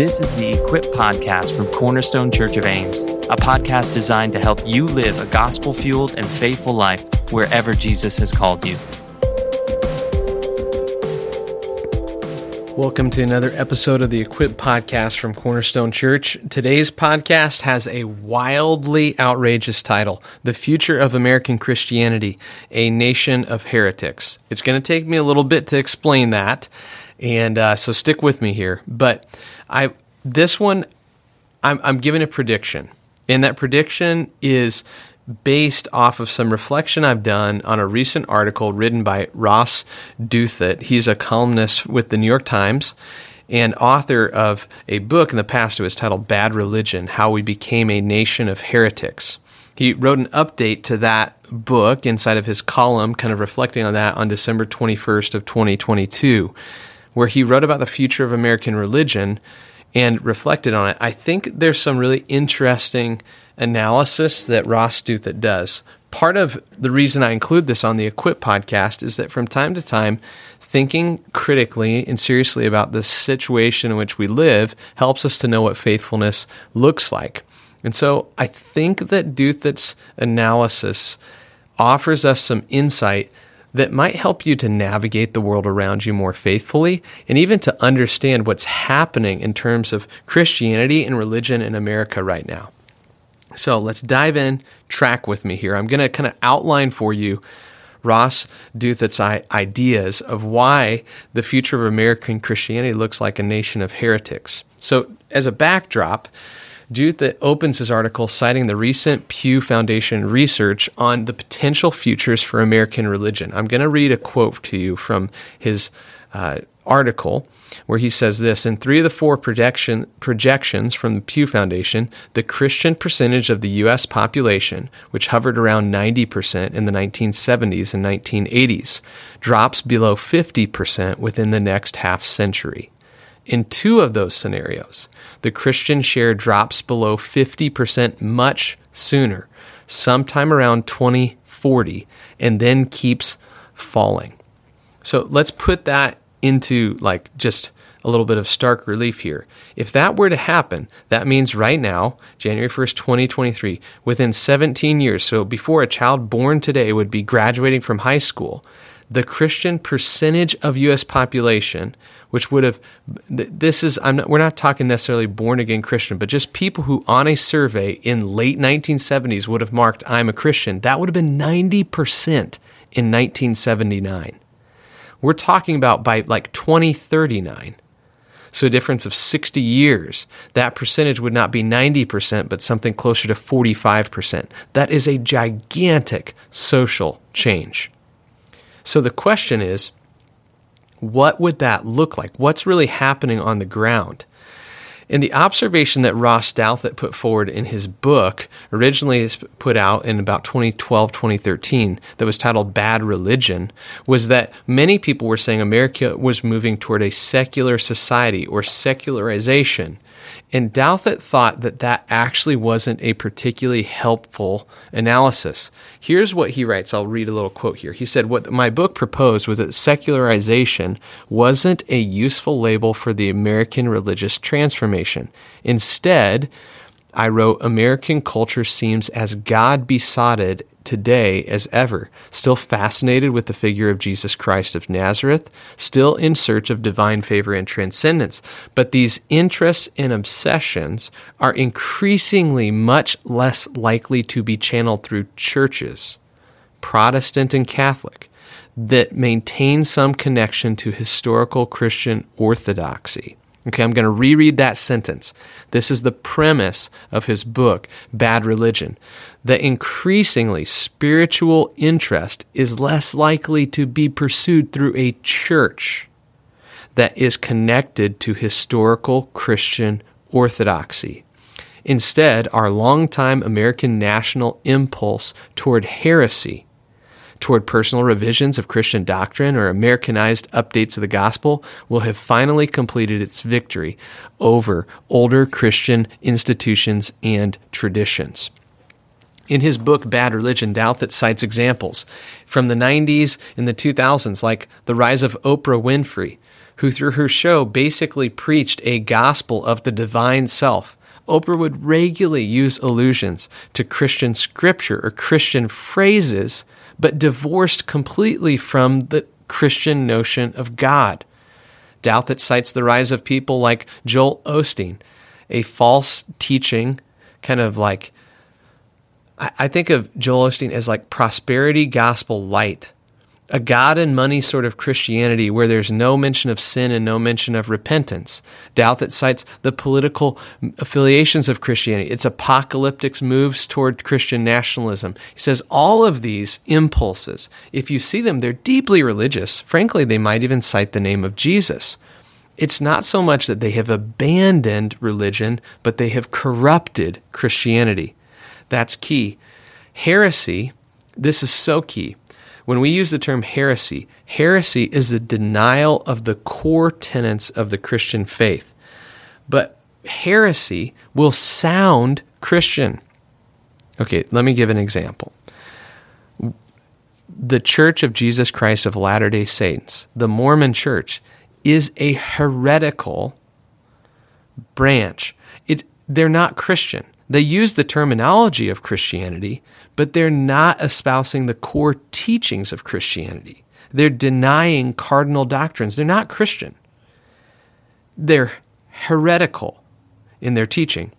This is the Equip Podcast from Cornerstone Church of Ames, a podcast designed to help you live a gospel fueled and faithful life wherever Jesus has called you. Welcome to another episode of the Equip Podcast from Cornerstone Church. Today's podcast has a wildly outrageous title The Future of American Christianity, a Nation of Heretics. It's going to take me a little bit to explain that, and uh, so stick with me here. But I this one, I'm, I'm giving a prediction, and that prediction is based off of some reflection I've done on a recent article written by Ross Douthat. He's a columnist with the New York Times and author of a book in the past It was titled Bad Religion How We Became a Nation of Heretics. He wrote an update to that book inside of his column, kind of reflecting on that on December 21st of 2022, where he wrote about the future of American religion and reflected on it. I think there's some really interesting analysis that Ross Douthat does. Part of the reason I include this on the Equip podcast is that from time to time, thinking critically and seriously about the situation in which we live helps us to know what faithfulness looks like. And so I think that Douthat's analysis offers us some insight that might help you to navigate the world around you more faithfully and even to understand what's happening in terms of Christianity and religion in America right now. So let's dive in, track with me here. I'm going to kind of outline for you Ross Douthat's ideas of why the future of American Christianity looks like a nation of heretics. So, as a backdrop, Douthat opens his article citing the recent Pew Foundation research on the potential futures for American religion. I'm going to read a quote to you from his uh, article where he says this In three of the four projection, projections from the Pew Foundation, the Christian percentage of the U.S. population, which hovered around 90% in the 1970s and 1980s, drops below 50% within the next half century. In two of those scenarios, the Christian share drops below 50% much sooner, sometime around 2040, and then keeps falling. So let's put that into like just a little bit of stark relief here. If that were to happen, that means right now, January 1st, 2023, within 17 years, so before a child born today would be graduating from high school, the Christian percentage of U.S. population, which would have, this is, I'm not, we're not talking necessarily born again Christian, but just people who on a survey in late 1970s would have marked, I'm a Christian, that would have been 90% in 1979. We're talking about by like 2039. So a difference of 60 years. That percentage would not be 90%, but something closer to 45%. That is a gigantic social change. So the question is, what would that look like? What's really happening on the ground? And the observation that Ross Douthat put forward in his book, originally put out in about 2012, 2013, that was titled Bad Religion, was that many people were saying America was moving toward a secular society or secularization. And Douthat thought that that actually wasn't a particularly helpful analysis. Here's what he writes. I'll read a little quote here. He said, What my book proposed was that secularization wasn't a useful label for the American religious transformation. Instead, I wrote, American culture seems as God besotted today as ever, still fascinated with the figure of Jesus Christ of Nazareth, still in search of divine favor and transcendence. But these interests and obsessions are increasingly much less likely to be channeled through churches, Protestant and Catholic, that maintain some connection to historical Christian orthodoxy. Okay, I'm going to reread that sentence. This is the premise of his book, Bad Religion. The increasingly spiritual interest is less likely to be pursued through a church that is connected to historical Christian orthodoxy. Instead, our longtime American national impulse toward heresy toward personal revisions of Christian doctrine or Americanized updates of the gospel will have finally completed its victory over older Christian institutions and traditions. In his book, Bad Religion, Douthat cites examples from the 90s and the 2000s, like the rise of Oprah Winfrey, who through her show basically preached a gospel of the divine self. Oprah would regularly use allusions to Christian scripture or Christian phrases, but divorced completely from the Christian notion of God. Douthat cites the rise of people like Joel Osteen, a false teaching, kind of like, I think of Joel Osteen as like prosperity gospel light a God and money sort of Christianity where there's no mention of sin and no mention of repentance. Douthat cites the political affiliations of Christianity, its apocalyptic moves toward Christian nationalism. He says all of these impulses, if you see them, they're deeply religious. Frankly, they might even cite the name of Jesus. It's not so much that they have abandoned religion, but they have corrupted Christianity. That's key. Heresy, this is so key when we use the term heresy, heresy is a denial of the core tenets of the Christian faith. But heresy will sound Christian. Okay, let me give an example. The Church of Jesus Christ of Latter day Saints, the Mormon Church, is a heretical branch. It, they're not Christian. They use the terminology of Christianity, but they're not espousing the core teachings of Christianity. They're denying cardinal doctrines. They're not Christian. They're heretical in their teaching.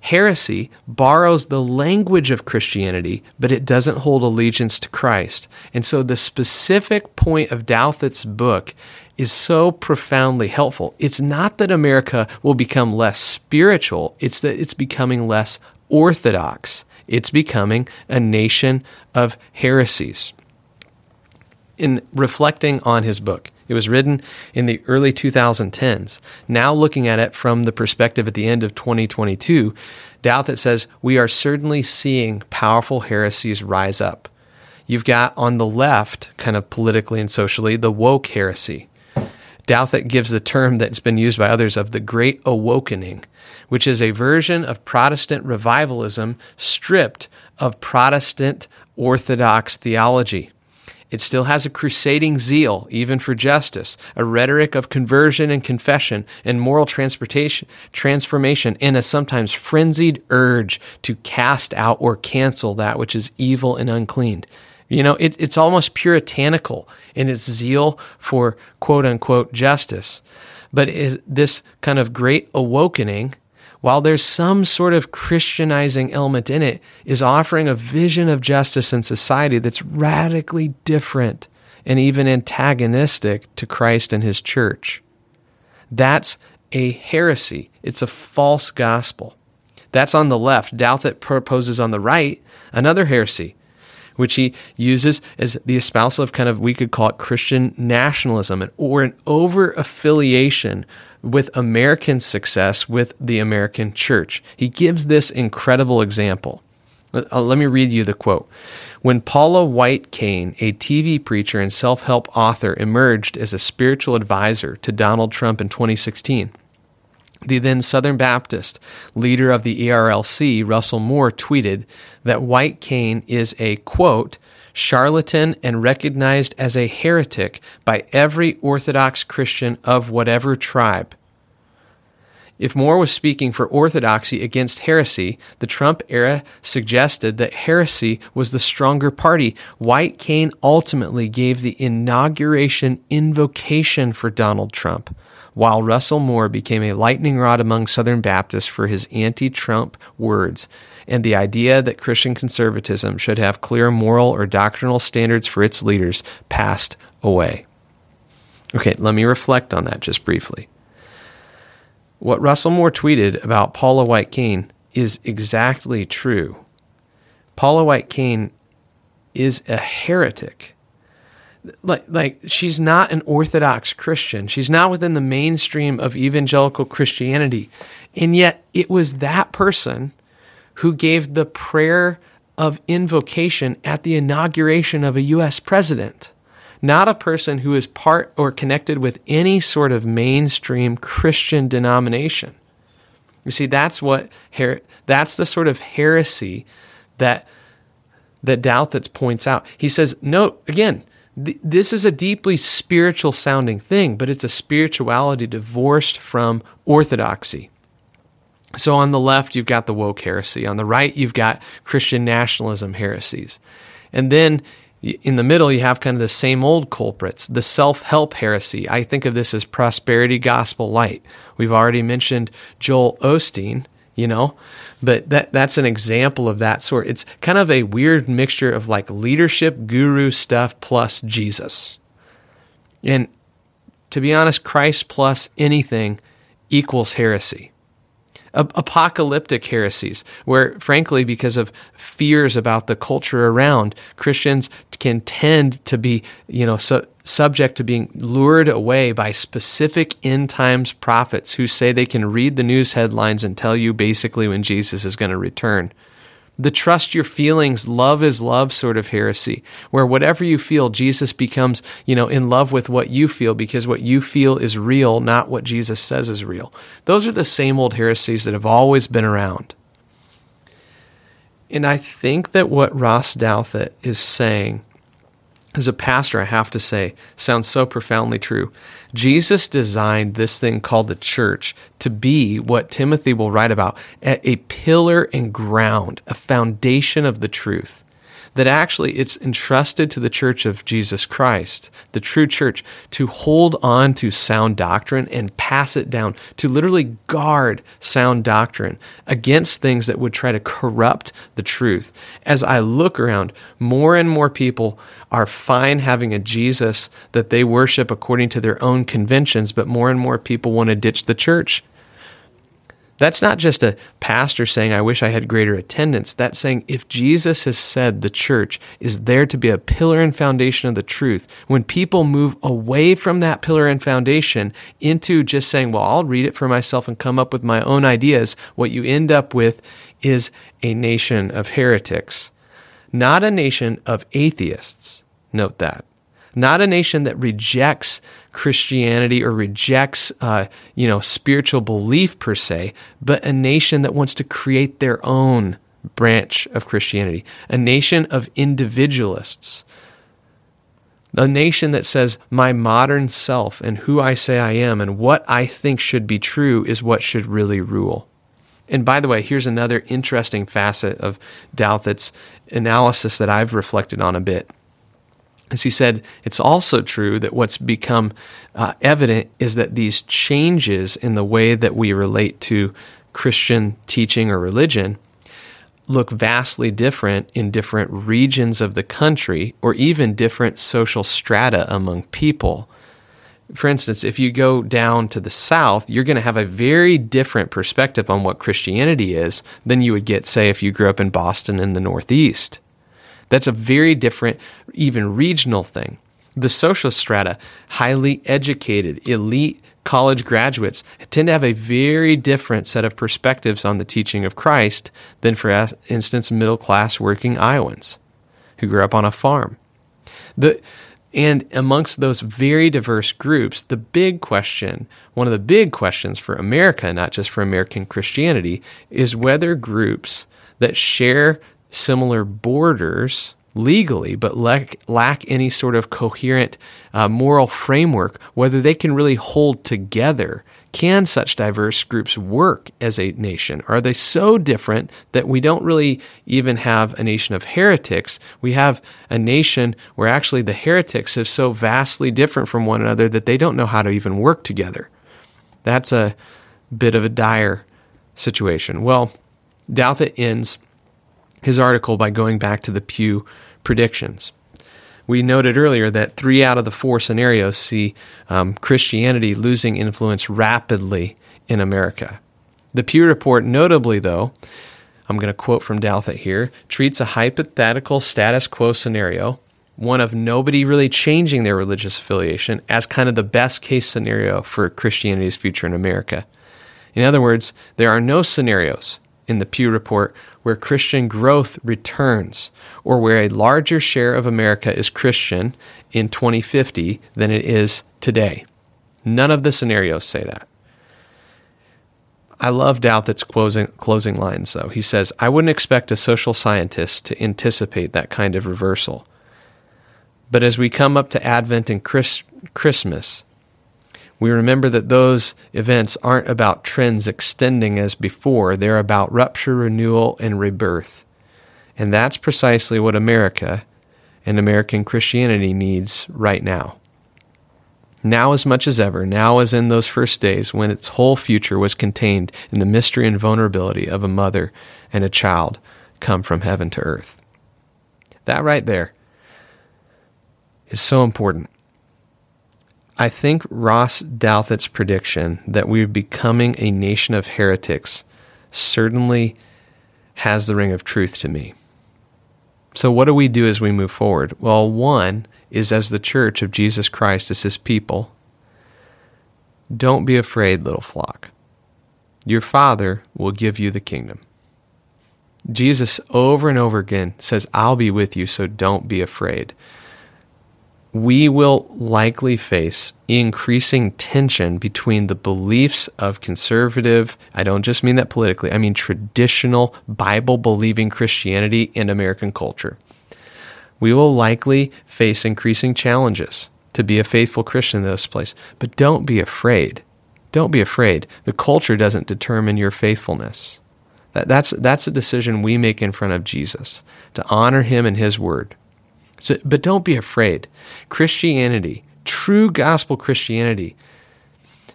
Heresy borrows the language of Christianity, but it doesn't hold allegiance to Christ. And so the specific point of Douthat's book is so profoundly helpful. It's not that America will become less spiritual, it's that it's becoming less orthodox it's becoming a nation of heresies. In reflecting on his book, it was written in the early 2010s. Now, looking at it from the perspective at the end of 2022, Douthat says we are certainly seeing powerful heresies rise up. You've got on the left, kind of politically and socially, the woke heresy. Douthat gives the term that's been used by others of the Great Awokening, which is a version of Protestant revivalism stripped of Protestant Orthodox theology. It still has a crusading zeal, even for justice, a rhetoric of conversion and confession and moral transportation, transformation, and a sometimes frenzied urge to cast out or cancel that which is evil and unclean. You know, it, it's almost puritanical in its zeal for quote unquote justice. But is this kind of great awokening while there's some sort of Christianizing element in it, is offering a vision of justice in society that's radically different and even antagonistic to Christ and his church. That's a heresy. It's a false gospel. That's on the left. Douthat proposes on the right another heresy, which he uses as the espousal of kind of, we could call it Christian nationalism or an over affiliation with American success with the American church. He gives this incredible example. Uh, let me read you the quote. When Paula White Cain, a TV preacher and self help author, emerged as a spiritual advisor to Donald Trump in 2016, the then Southern Baptist leader of the ERLC, Russell Moore, tweeted that White Cain is a quote, charlatan and recognized as a heretic by every Orthodox Christian of whatever tribe. If Moore was speaking for orthodoxy against heresy, the Trump era suggested that heresy was the stronger party. White Cain ultimately gave the inauguration invocation for Donald Trump, while Russell Moore became a lightning rod among Southern Baptists for his anti Trump words and the idea that Christian conservatism should have clear moral or doctrinal standards for its leaders passed away. Okay, let me reflect on that just briefly. What Russell Moore tweeted about Paula White Cain is exactly true. Paula White Cain is a heretic. Like, like she's not an Orthodox Christian. She's not within the mainstream of evangelical Christianity. And yet, it was that person who gave the prayer of invocation at the inauguration of a U.S. president, not a person who is part or connected with any sort of mainstream Christian denomination. You see, that's what her- that's the sort of heresy that that Douthat points out. He says, no, again, th- this is a deeply spiritual sounding thing, but it's a spirituality divorced from orthodoxy. So on the left, you've got the woke heresy. On the right, you've got Christian nationalism heresies. And then in the middle, you have kind of the same old culprits, the self help heresy. I think of this as prosperity gospel light. We've already mentioned Joel Osteen, you know, but that, that's an example of that sort. It's kind of a weird mixture of like leadership guru stuff plus Jesus. And to be honest, Christ plus anything equals heresy apocalyptic heresies, where, frankly, because of fears about the culture around, Christians can tend to be, you know, su- subject to being lured away by specific end times prophets who say they can read the news headlines and tell you basically when Jesus is going to return the trust your feelings, love is love sort of heresy, where whatever you feel, Jesus becomes, you know, in love with what you feel because what you feel is real, not what Jesus says is real. Those are the same old heresies that have always been around. And I think that what Ross Douthat is saying as a pastor, I have to say, sounds so profoundly true. Jesus designed this thing called the church to be what Timothy will write about a pillar and ground, a foundation of the truth that actually it's entrusted to the church of Jesus Christ, the true church, to hold on to sound doctrine and pass it down, to literally guard sound doctrine against things that would try to corrupt the truth. As I look around, more and more people are fine having a Jesus that they worship according to their own conventions, but more and more people want to ditch the church that's not just a pastor saying, I wish I had greater attendance. That's saying, if Jesus has said the church is there to be a pillar and foundation of the truth, when people move away from that pillar and foundation into just saying, well, I'll read it for myself and come up with my own ideas, what you end up with is a nation of heretics, not a nation of atheists. Note that. Not a nation that rejects Christianity or rejects, uh, you know, spiritual belief per se, but a nation that wants to create their own branch of Christianity, a nation of individualists, a nation that says, my modern self and who I say I am and what I think should be true is what should really rule. And by the way, here's another interesting facet of Douthat's analysis that I've reflected on a bit. As he said, it's also true that what's become uh, evident is that these changes in the way that we relate to Christian teaching or religion look vastly different in different regions of the country or even different social strata among people. For instance, if you go down to the South, you're going to have a very different perspective on what Christianity is than you would get, say, if you grew up in Boston in the Northeast. That's a very different, even regional thing. The social strata, highly educated, elite college graduates, tend to have a very different set of perspectives on the teaching of Christ than, for instance, middle class working Iowans who grew up on a farm. The, and amongst those very diverse groups, the big question, one of the big questions for America, not just for American Christianity, is whether groups that share similar borders legally, but lack, lack any sort of coherent uh, moral framework, whether they can really hold together. Can such diverse groups work as a nation? Are they so different that we don't really even have a nation of heretics? We have a nation where actually the heretics are so vastly different from one another that they don't know how to even work together. That's a bit of a dire situation. Well, doubt Douthat ends his article by going back to the Pew predictions. We noted earlier that three out of the four scenarios see um, Christianity losing influence rapidly in America. The Pew report, notably, though, I'm going to quote from Douthat here, treats a hypothetical status quo scenario, one of nobody really changing their religious affiliation, as kind of the best case scenario for Christianity's future in America. In other words, there are no scenarios in the Pew report where Christian growth returns, or where a larger share of America is Christian in 2050 than it is today. None of the scenarios say that. I love Douthat's closing, closing lines, though. He says, I wouldn't expect a social scientist to anticipate that kind of reversal. But as we come up to Advent and Chris- Christmas, we remember that those events aren't about trends extending as before, they're about rupture, renewal, and rebirth. And that's precisely what America and American Christianity needs right now. Now, as much as ever, now as in those first days when its whole future was contained in the mystery and vulnerability of a mother and a child come from heaven to earth. That right there is so important. I think Ross Douthat's prediction that we're becoming a nation of heretics certainly has the ring of truth to me. So, what do we do as we move forward? Well, one is as the church of Jesus Christ, as his people, don't be afraid, little flock. Your Father will give you the kingdom. Jesus, over and over again, says, I'll be with you, so don't be afraid we will likely face increasing tension between the beliefs of conservative, I don't just mean that politically, I mean traditional Bible believing Christianity and American culture. We will likely face increasing challenges to be a faithful Christian in this place, but don't be afraid. Don't be afraid. The culture doesn't determine your faithfulness. That, that's, that's a decision we make in front of Jesus to honor him and his word. So, but don't be afraid. Christianity, true gospel Christianity,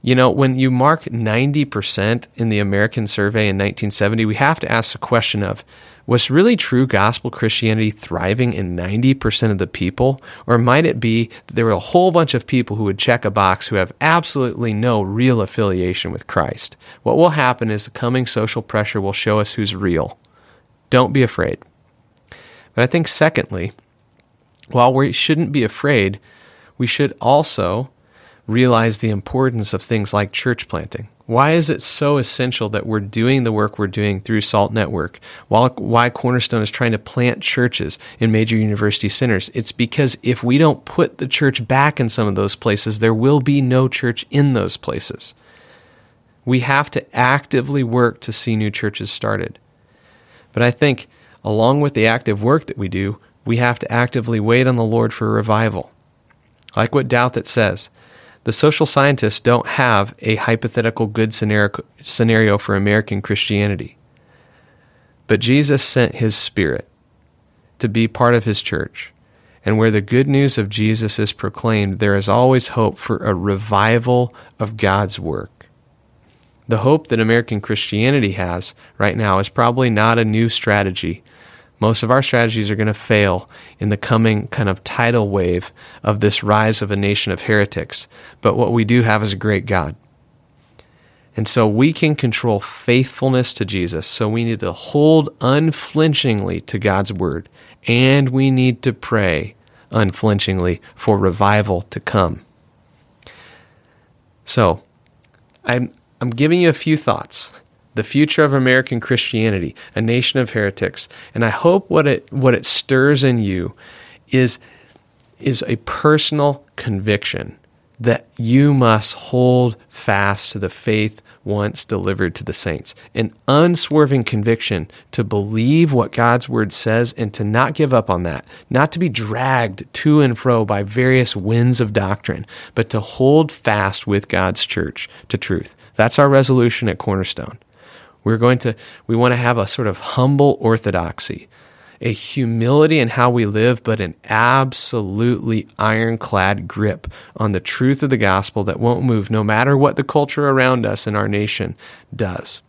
you know, when you mark 90% in the American survey in 1970, we have to ask the question of was really true gospel Christianity thriving in 90% of the people? Or might it be that there were a whole bunch of people who would check a box who have absolutely no real affiliation with Christ? What will happen is the coming social pressure will show us who's real. Don't be afraid. But I think, secondly, while we shouldn't be afraid, we should also realize the importance of things like church planting. Why is it so essential that we're doing the work we're doing through SALT Network? While, why Cornerstone is trying to plant churches in major university centers? It's because if we don't put the church back in some of those places, there will be no church in those places. We have to actively work to see new churches started. But I think, along with the active work that we do, we have to actively wait on the Lord for revival. Like what Douthat says, the social scientists don't have a hypothetical good scenario for American Christianity. But Jesus sent his Spirit to be part of his church. And where the good news of Jesus is proclaimed, there is always hope for a revival of God's work. The hope that American Christianity has right now is probably not a new strategy most of our strategies are going to fail in the coming kind of tidal wave of this rise of a nation of heretics. But what we do have is a great God. And so we can control faithfulness to Jesus. So we need to hold unflinchingly to God's word. And we need to pray unflinchingly for revival to come. So I'm, I'm giving you a few thoughts the future of American Christianity, a nation of heretics. And I hope what it what it stirs in you is is a personal conviction that you must hold fast to the faith once delivered to the saints. An unswerving conviction to believe what God's word says and to not give up on that, not to be dragged to and fro by various winds of doctrine, but to hold fast with God's church to truth. That's our resolution at Cornerstone. We're going to, we want to have a sort of humble orthodoxy, a humility in how we live, but an absolutely ironclad grip on the truth of the gospel that won't move no matter what the culture around us in our nation does.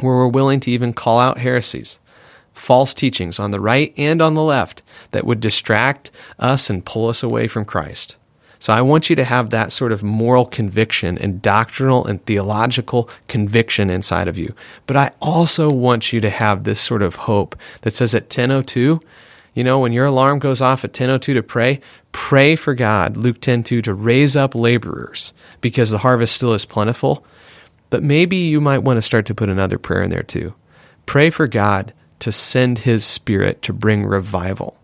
Where we're willing to even call out heresies, false teachings on the right and on the left that would distract us and pull us away from Christ. So I want you to have that sort of moral conviction and doctrinal and theological conviction inside of you. But I also want you to have this sort of hope that says at 10:02, you know, when your alarm goes off at 10:02 to pray, pray for God, Luke 10:2 to raise up laborers because the harvest still is plentiful. But maybe you might want to start to put another prayer in there too. Pray for God to send his spirit to bring revival.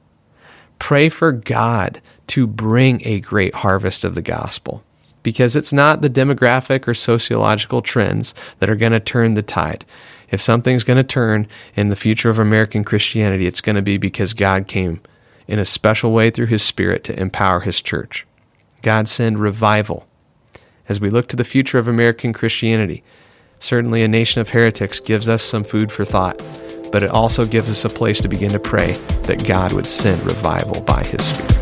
Pray for God to bring a great harvest of the gospel because it's not the demographic or sociological trends that are going to turn the tide. If something's going to turn in the future of American Christianity, it's going to be because God came in a special way through His Spirit to empower His church. God send revival. As we look to the future of American Christianity, certainly a nation of heretics gives us some food for thought, but it also gives us a place to begin to pray that God would send revival by His Spirit.